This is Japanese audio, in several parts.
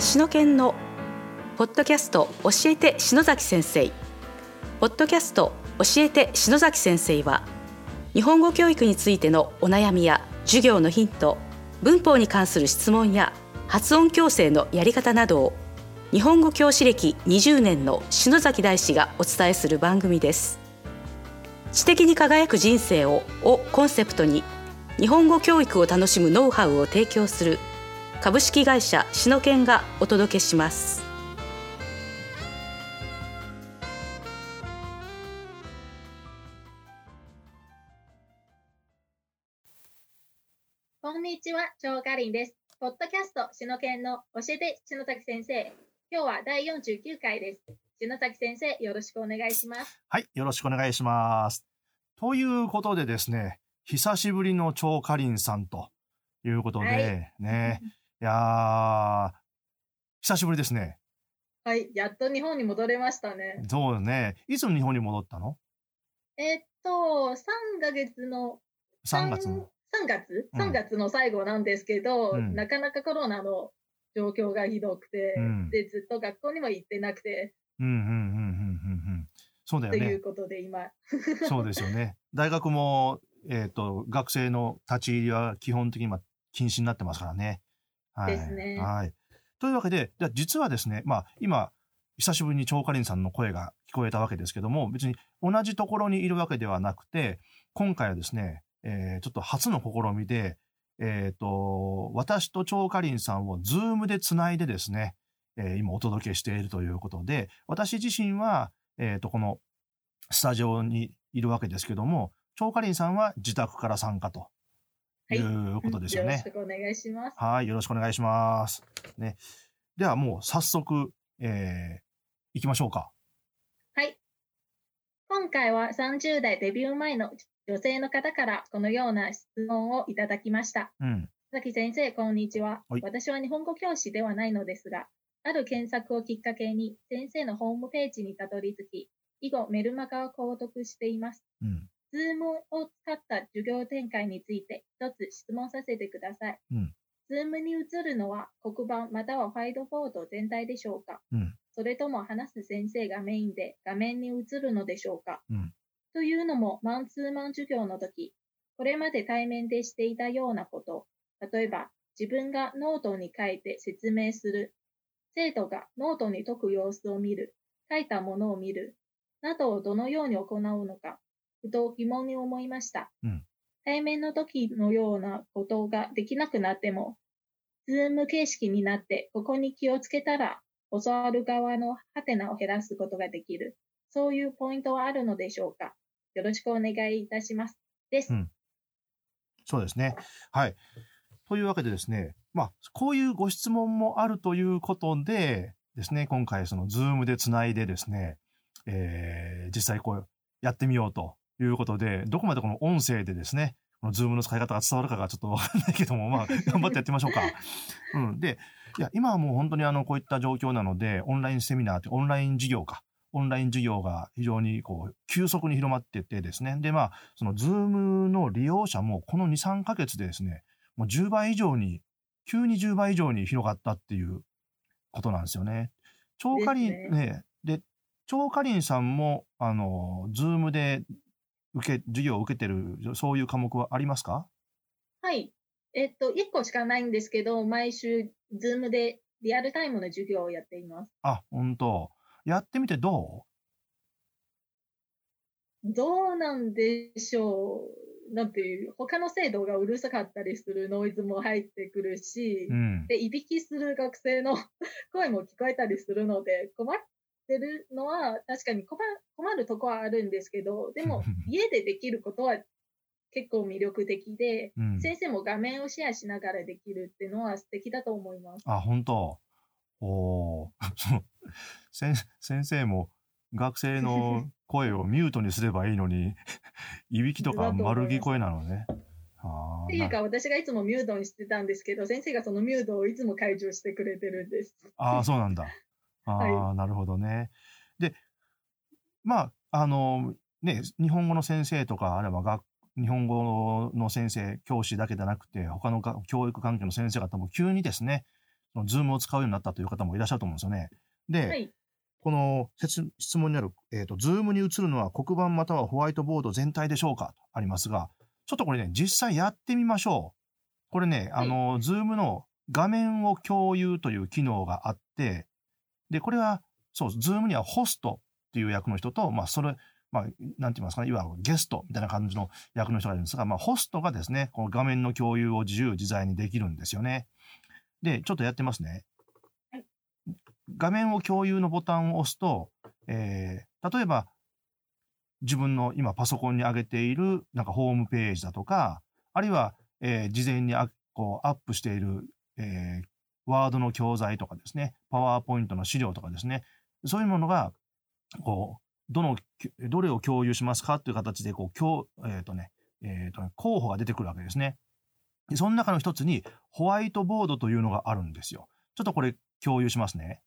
篠研のポッドキャスト教えて篠崎先生。ポッドキャスト教えて篠崎先生は日本語教育についてのお悩みや授業のヒント文法に関する質問や発音矯正のやり方などを日本語教師歴20年の篠崎大師がお伝えする番組です。知的に輝く人生ををコンセプトに日本語教育を楽しむノウハウを提供する株式会社シノケンがお届けしますこんにちは、張かりんです。ポッドキャスト、しのけんの教えて、篠崎先生。今日は第49回です。篠崎先生、よろしくお願いします。はい、よろしくお願いします。ということでですね、久しぶりの張かりんさんということで、はいね、いやー、久しぶりですね。はい、やっと日本に戻れましたね。そうね。いつ日本に戻ったの？えっと、3ヶ月の、?3 月の。3月？うん ?3 月の最後なんですけど、うんなかなかコロナの状況がひどくて、うんで、ずっと学校にも行ってなくて、うんうんうんうんうんうん。そうだよねという。ことで今、そうですよね。大学も、えっ、と、学生の立ち入りは基本的に今禁止になってますからね。はい。ですねはい。というわけで、じゃあ実はですね、まあ今、久しぶりに張かりんさんの声が聞こえたわけですけども、別に同じところにいるわけではなくて、今回はですね、えーちょっと初の試みで、えっ、と、私と張かりんさんをズームでつないでですね、えー今お届けしているということで、私自身は、えっ、と、このスタジオにいるわけですけども、張かりんさんは自宅から参加ということですよね。よろしくお願いします。はい、よろしくお願いします。ね。ではもう早速、えー、行きましょうか。はい。今回は30代デビュー前の女性の方からこのような質問をいただきました。うん。佐木先生、こんにちははい。私は日本語教師ではないのですが、ある検索をきっかけに先生のホームページにたどり着き、以後メルマガを購読しています。うん。 Zoom を使った授業展開について一つ質問させてください。うん Zoom に映るのは黒板またはホワイトボード全体でしょうか？うん。それとも話す先生がメインで画面に映るのでしょうか、うんというのも、マンツーマン授業の時、これまで対面でしていたようなこと、例えば自分がノートに書いて説明する、生徒がノートに解く様子を見る、書いたものを見る、などをどのように行うのか、ふと疑問に思いました。うん対面の時のようなことができなくなっても、 Zoom 形式になって、ここに気をつけたら、教わる側のハテナを減らすことができる。そういうポイントはあるのでしょうか？よろしくお願いいたします。です。うんそうですね。はい。というわけでですね、まあ、こういうご質問もあるということでですね、今回その Zoom でつないでですね、えー実際こうやってみようということで、どこまでこの音声でですね、この Zoom の使い方が伝わるかがちょっと わかんないけども、まあ、頑張ってやってみましょうか。うん。で、いや、今はもう本当にあの、こういった状況なので、オンラインセミナーって、オンライン授業か。オンライン授業が非常にこう、急速に広まっててですね。で、まあ、その Zoom の利用者もこの2、3ヶ月でですね、もう10倍以上に、急に10倍以上に広がったっていうことなんですよね。超過林、ね、で、超過林さんも、あの、 Zoom で受け、授業を受けてる、そういう科目はありますか？はい。えっと、1個しかないんですけど、毎週、 Zoom でリアルタイムの授業をやっています。あ、本当やってみてどどうなんでしょう？なんていう、他の生徒がうるさかったりするノイズも入ってくるしう、うん。で、いびきする学生の 声も聞こえたりするので、困ってるのは確かに困困るとこはあるんですけど、でも 家でできることは結構魅力的で、うん。先生も画面をシェアしながらできるっていうのは素敵だと思います。あ、本当お 先先生も学生の声をミュートにすればいいのに、いびきとか丸聞こえなのね。っていうか、私がいつもミュートにしてたんですけど、先生がそのミュートをいつも解除してくれてるんです。あー、そうなんだ。あなるほどね。で、まあ、あの、ね、日本語の先生とか、あれば学、日本語の先生、教師だけじゃなくて、他のが教育関係の先生方も急にですね、そのズームを使うようになったという方もいらっしゃると思うんですよね。で、はい。この質質問にある、えっ、と、ズームに映るのは黒板またはホワイトボード全体でしょうかとありますが、ちょっとこれね、実際やってみましょう。これね、はいあの、ズームの画面を共有という機能があって、で、これは、そう、ズームにはホストっていう役の人と、まあ、それ、まあ、なんて言いますかね、いわゆるゲストみたいな感じの役の人がいるんですが、まあ、ホストがですね、この画面の共有を自由自在にできるんですよね。で、ちょっとやってますね。はい画面を共有のボタンを押すと、えー例えば、自分の今パソコンに上げているなんかホームページだとか、あるいは、えー事前にあこうアップしている、えーワードの教材とかですね、パワーポイントの資料とかですね、そういうものが、こう、どの、どれを共有しますかという形で、こう、共、えっ、とね、えっ、とね、候補が出てくるわけですね。でその中の一つに、ホワイトボードというのがあるんですよ。ちょっとこれ共有しますね。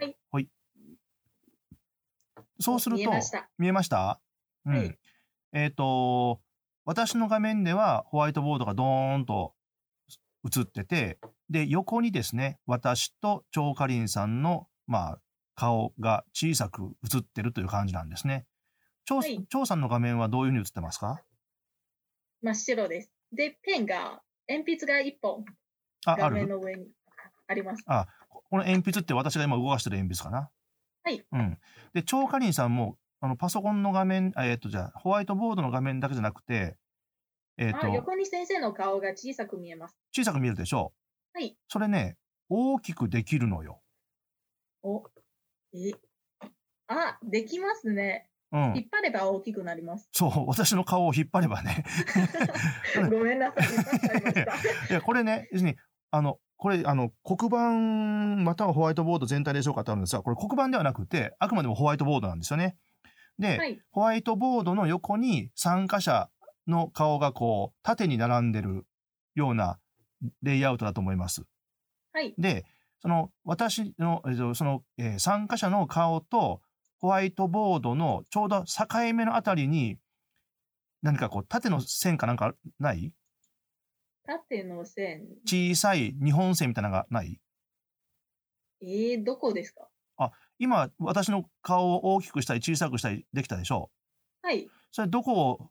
はい。はい。そうすると、見えました。見えました？うん。はいえっ、と、私の画面ではホワイトボードがドーンと映ってて、で、横にですね、私と張かりんさんの、まあ、顔が小さく映ってるという感じなんですね。張、はい張さんの画面はどういうふうに映ってますか？真っ白です。で、ペンが、鉛筆が1本、あ、あ画面るの上にあります。あ、この鉛筆って私が今動かしてる鉛筆かな？はい。うん。で、張かりんさんも、あの、パソコンの画面、あえっ、と、じゃあ、ホワイトボードの画面だけじゃなくて、えっ、あと、横に先生の顔が小さく見えます。小さく見えるでしょうはい。それね、大きくできるのよ。お、え、あ、できますね。うん引。っ張れば大きくなります。そう、私の顔を引っ張ればね。ごめんなさい。いや、これね、要するに、あの、これ、あの、黒板またはホワイトボード全体でしょうかってあるんですが、これ黒板ではなくて、あくまでもホワイトボードなんですよね。で、はい。ホワイトボードの横に参加者の顔がこう、縦に並んでるようなレイアウトだと思います。はい。で、その、私の、えっとその、えー参加者の顔と、ホワイトボードのちょうど境目のあたりに、何かこう、縦の線かなんかない？縦の線。小さい日本線みたいなのがない？えー、どこですか？今、私の顔を大きくしたり小さくしたりできたでしょはい。うそれどこを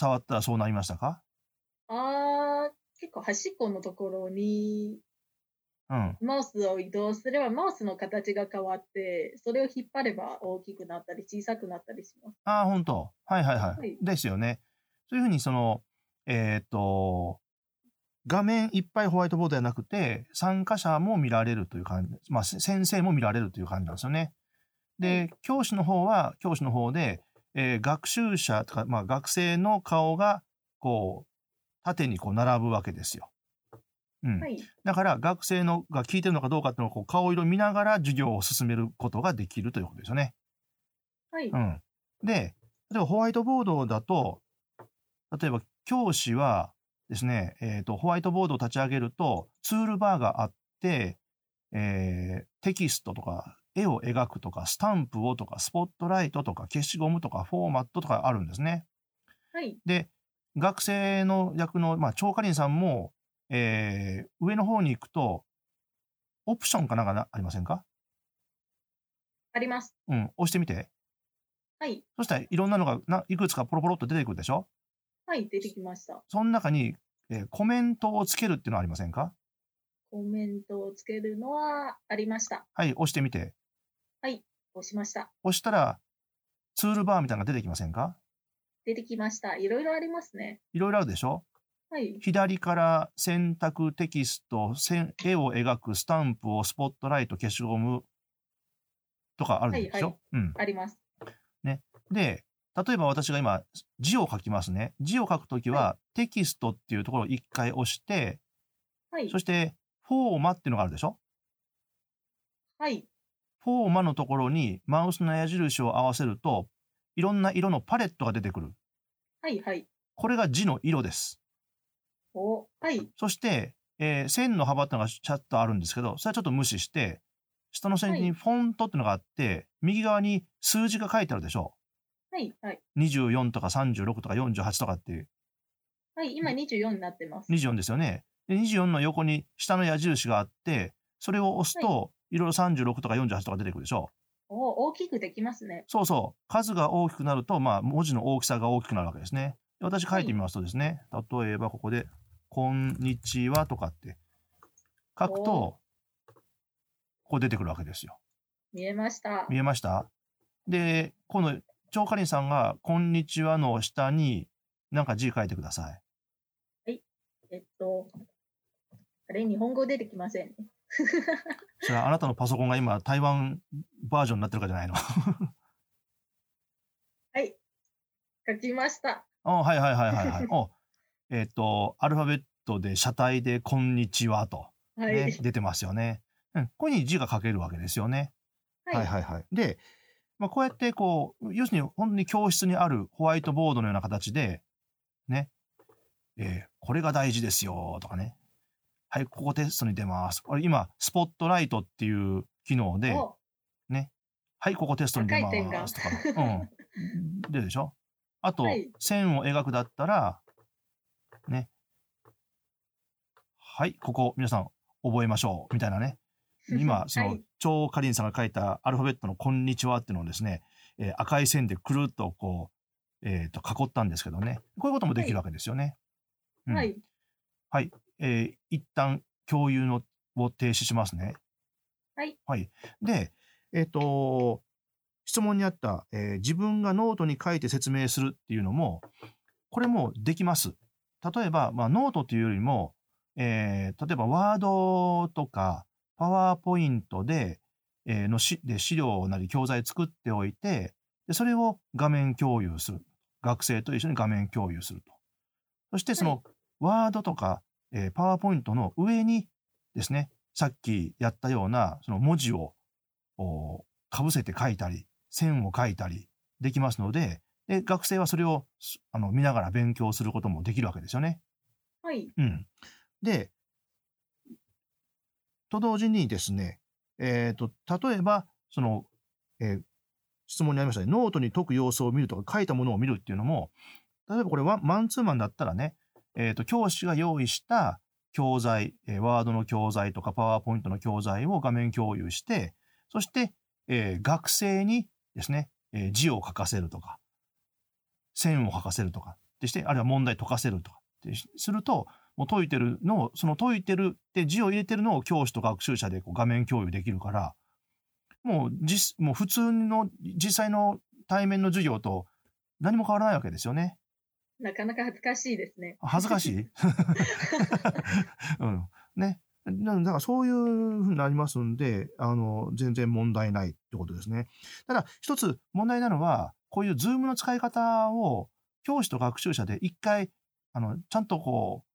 触ったらそうなりましたか？あー、結構端っこのところにうん。マウスを移動すればマウスの形が変わって、それを引っ張れば大きくなったり小さくなったりします。ああ、本当はいはいはい。はいですよね。そういうふうに、その、えーっと、画面いっぱいホワイトボードじゃなくて、参加者も見られるという感じ、まあ、せ先生も見られるという感じなんですよね。で、教師の方は、教師の方で、えー学習者とか、まあ、学生の顔が、こう、縦にこう並ぶわけですよ。うん。はい。だから、学生のが聞いてるのかどうかっていうのをこう顔色見ながら授業を進めることができるということですよね。はい。うん。で、例えばホワイトボードだと、例えば教師はですね、えっ、と、ホワイトボードを立ち上げると、ツールバーがあって、えーテキストとか、絵を描くとか、スタンプをとか、スポットライトとか、消しゴムとか、フォーマットとかあるんですね。はい。で、学生の役の、まあ、張かりんさんも、えー上の方に行くと、オプションかなんかなありませんか？あります。うん、押してみて。はい。そしたらいろんなのがないくつかポロポロっと出てくるでしょ？はい。出てきました。その中に、えーコメントをつけるっていうのはありませんか？コメントをつけるのはありました。はい、押してみて。押しました。押したら、ツールバーみたいなのが出てきませんか？出てきました。いろいろありますね。いろいろあるでしょ？はい。左から選択テキスト、線絵を描くスタンプをスポットライト、消しゴムとかあるでしょ、はいはいうん。あります。で、例えば私が今、字を書きますね。字を書くときは、テキストっていうところを一回押して、はいそ。して、フォーマっていうのがあるでしょ？はい。フォーマのところにマウスの矢印を合わせると、いろんな色のパレットが出てくる。はい。はい。これが字の色です。お、はい。そして、えー線の幅っていうのがちゃんとあるんですけど、それはちょっと無視して、下の線にフォントっていうのがあって、右側に数字が書いてあるでしょはい。はい。う。24とか36とか48とかっていう。はい。今24になってます。24ですよね。で24の横に下の矢印があって、それを押すと、いろいろ36とか48とか出てくるでしょ。お大きくできますね。そうそう。数が大きくなると、まあ、文字の大きさが大きくなるわけですね。私書いてみますとですね、例えばここで、こんにちはとかって書くと、こう出てくるわけですよ。見えました。見えました？で、今度、超かりんさんが、こんにちはの下に、なんか字書いてください。えっと、あれ、日本語出てきませんね。それはあなたのパソコンが今、台湾バージョンになってるかじゃないの？はい。書きました。あはいはいはいはいはい。おえっ、と、アルファベットで車体で、こんにちはと、はい。ね出てますよね。うん。ここに字が書けるわけですよね。はいはいはい。で、まあ、こうやってこう、要するに本当に教室にあるホワイトボードのような形で、ね、えーこれが大事ですよとかね。はい、ここテストに出ます。これ今、スポットライトっていう機能で、おはい、ここテストに出ますとか。うん。出るでしょ？あと、はい線を描くだったら、ね。はい、ここ皆さん覚えましょう。みたいなね。今、そのはい、超かりんさんが書いたアルファベットのこんにちはっていうのをですね、えー赤い線でくるっとこう、えっ、と、囲ったんですけどね。こういうこともできるわけですよね。うんはい。はい。えー一旦共有のを停止しますね。はい。はい。で、えっ、と、質問にあった、えー自分がノートに書いて説明するっていうのも、これもできます。例えば、まあ、ノートというよりも、えー例えばワードとかパワーポイントで、えーのしで資料なり教材作っておいてで、それを画面共有する。学生と一緒に画面共有すると。そしてそのワードとか、えーパワーポイントの上にですね、さっきやったようなその文字をおかぶせて書いたり、線を書いたりできますので、で学生はそれをすあの見ながら勉強することもできるわけですよね。はい。うん。で、と同時にですね、えっ、と、例えば、その、えー質問にありましたね、ノートに解く様子を見るとか書いたものを見るっていうのも、例えばこれはマンツーマンだったらね、えっ、と、教師が用意した教材、えワードの教材とかパワーポイントの教材を画面共有して、そして、えー学生にですね、え字を書かせるとか、線を書かせるとか、でして、あるいは問題解かせるとかってしすると、もう解いてるのを、その解いてるって字を入れてるのを教師と学習者でこう画面共有できるから、もう実、もう普通の実際の対面の授業と何も変わらないわけですよね。なかなか恥ずかしいですね。恥ずかしい？うん。ね。なだからそういうふうになりますんで、あの、全然問題ないってことですね。ただ、一つ問題なのは、こういうズームの使い方を教師と学習者で一回、あの、ちゃんとこう、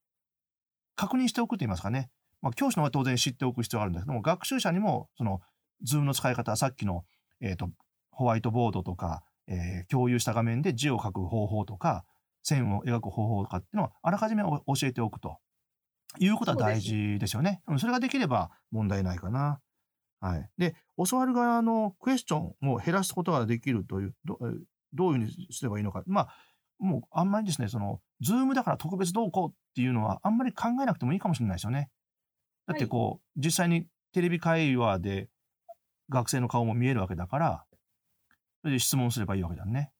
確認しておくと言いますかね。まあ、教師の方が当然知っておく必要があるんですけども、学習者にも、その、ズームの使い方、さっきの、えっ、と、ホワイトボードとか、えー共有した画面で字を書く方法とか、線を描く方法とかっていうのをあらかじめお教えておくということは大事ですよね。うんそれができれば問題ないかな。はい。で、教わる側のクエスチョンを減らすことができるという、どどういうふうにすればいいのか。まあ、もうあんまりですね、その、ズームだから特別どうこうっていうのはあんまり考えなくてもいいかもしれないですよね。だってこう、実際にテレビ会話で学生の顔も見えるわけだから、それで質問すればいいわけだね。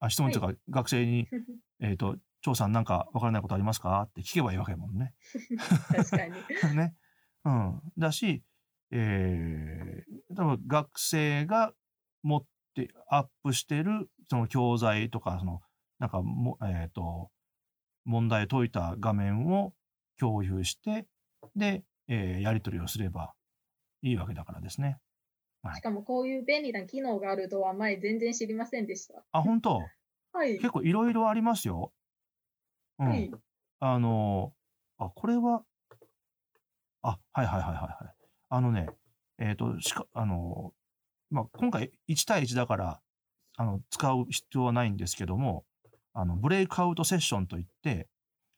あ質問というか、学生に、えっ、と、張さんなんかわからないことありますか？って聞けばいいわけだもんね。確かに。ね。うん。だし、えー、多分学生が持ってアップしてるその教材とか、その、なんかも、えっ、と、問題解いた画面を共有して、で、えーやり取りをすればいいわけだからですね。しかもこういう便利な機能があるとは前全然知りませんでした。あ、本当？はい。結構いろいろありますよ。うん。はい。あの、あ、これは、あ、はいはいはいはいはい。あのね、えっ、と、しか、あの、まあ、今回1対1だから、あの、使う必要はないんですけども、あの、ブレイクアウトセッションといって、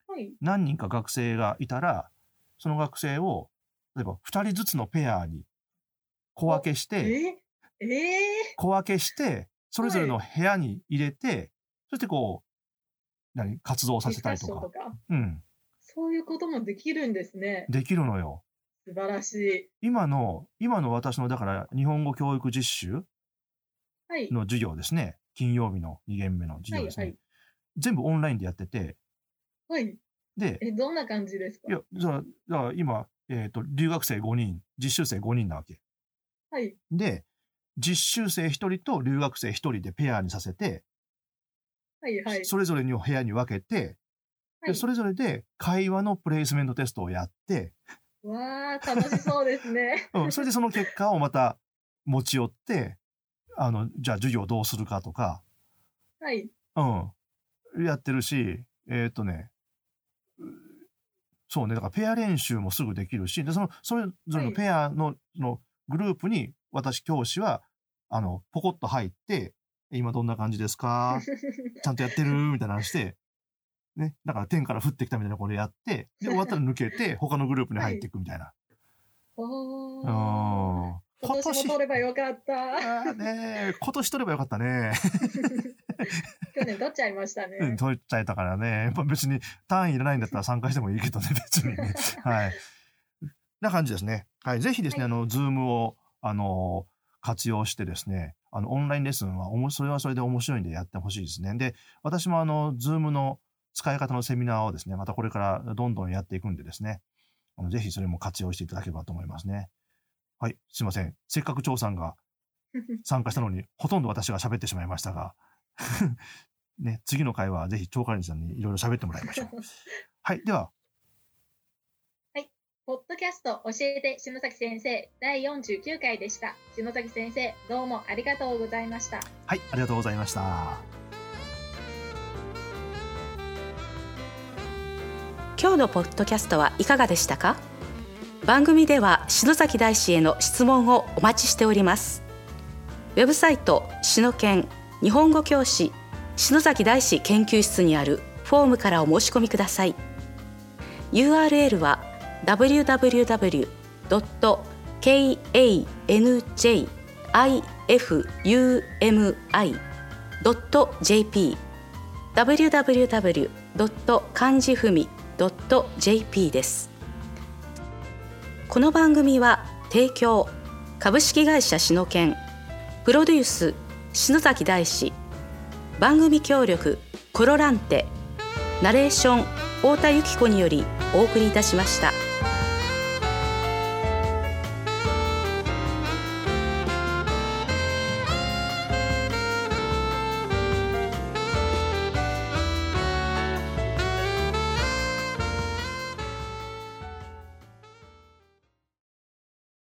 はい。何人か学生がいたら、その学生を、例えば2人ずつのペアに小分けして、えええ小分けして、それぞれの部屋に入れて、そしてこう、何、活動させたりとか。とか。うん。そういうこともできるんですね。できるのよ。素晴らしい。今の、今の私の、だから、日本語教育実習はい。の授業ですね。金曜日の2限目の授業ですね。はいはい全部オンラインでやってて、はい。で、え、どんな感じですか？いや、だから、今、えっ、と、留学生5人、実習生5人なわけ。はい。で、実習生1人と留学生1人でペアにさせて、はい。はい。それぞれの部屋に分けて、はいでそれぞれで会話のプレイスメントテストをやって、わあ、楽しそうですね。うん、それでその結果をまた持ち寄って、あの、じゃあ授業どうするかとか、はい。うん、やってるし、えーっとね、うそうね、だからペア練習もすぐできるし、で、その、それぞれのペアの、そのグループに私教師は、あの、ポコッと入って、今どんな感じですか？ちゃんとやってる？みたいなのして、ね、だから天から降ってきたみたいなこれやって、で、終わったら抜けて、他のグループに入っていくみたいな。おうんー。今年も取ればよかった。ねえ 今年取ればよかったね。去年取っちゃいましたうん、ね。取っちゃえたからね。やっぱ別に単位いらないんだったら参加してもいいけどね、別にね。はい。な感じですね。はい。ぜひですね、はいあの、ズームを、あの、活用してですね、あの、オンラインレッスンはそれはそれで面白いんでやってほしいですね。で、私もあの、ズームの使い方のセミナーをですね、またこれからどんどんやっていくんでですね、あのぜひそれも活用していただければと思いますね。はい。すいません。せっかく張さんが 参加したのに、ほとんど私が喋ってしまいましたが、ね、次の回はぜひ、超カレンさんにいろいろ喋ってもらいましょう。はい。では、ポッドキャスト教えて篠崎先生第49回でした。篠崎先生、どうもありがとうございました。はい、ありがとうございました。今日のポッドキャストはいかがでしたか？番組では篠崎大師への質問をお待ちしておりますウェブサイト篠研日本語教師篠崎大師研究室にあるフォームからお申し込みください URL は www.kanjifumi.jp www. 漢字ふみ .jp ですこの番組は提供株式会社篠研プロデュース篠崎大師番組協力コロランテナレーション太田由紀子によりお送りいたしました。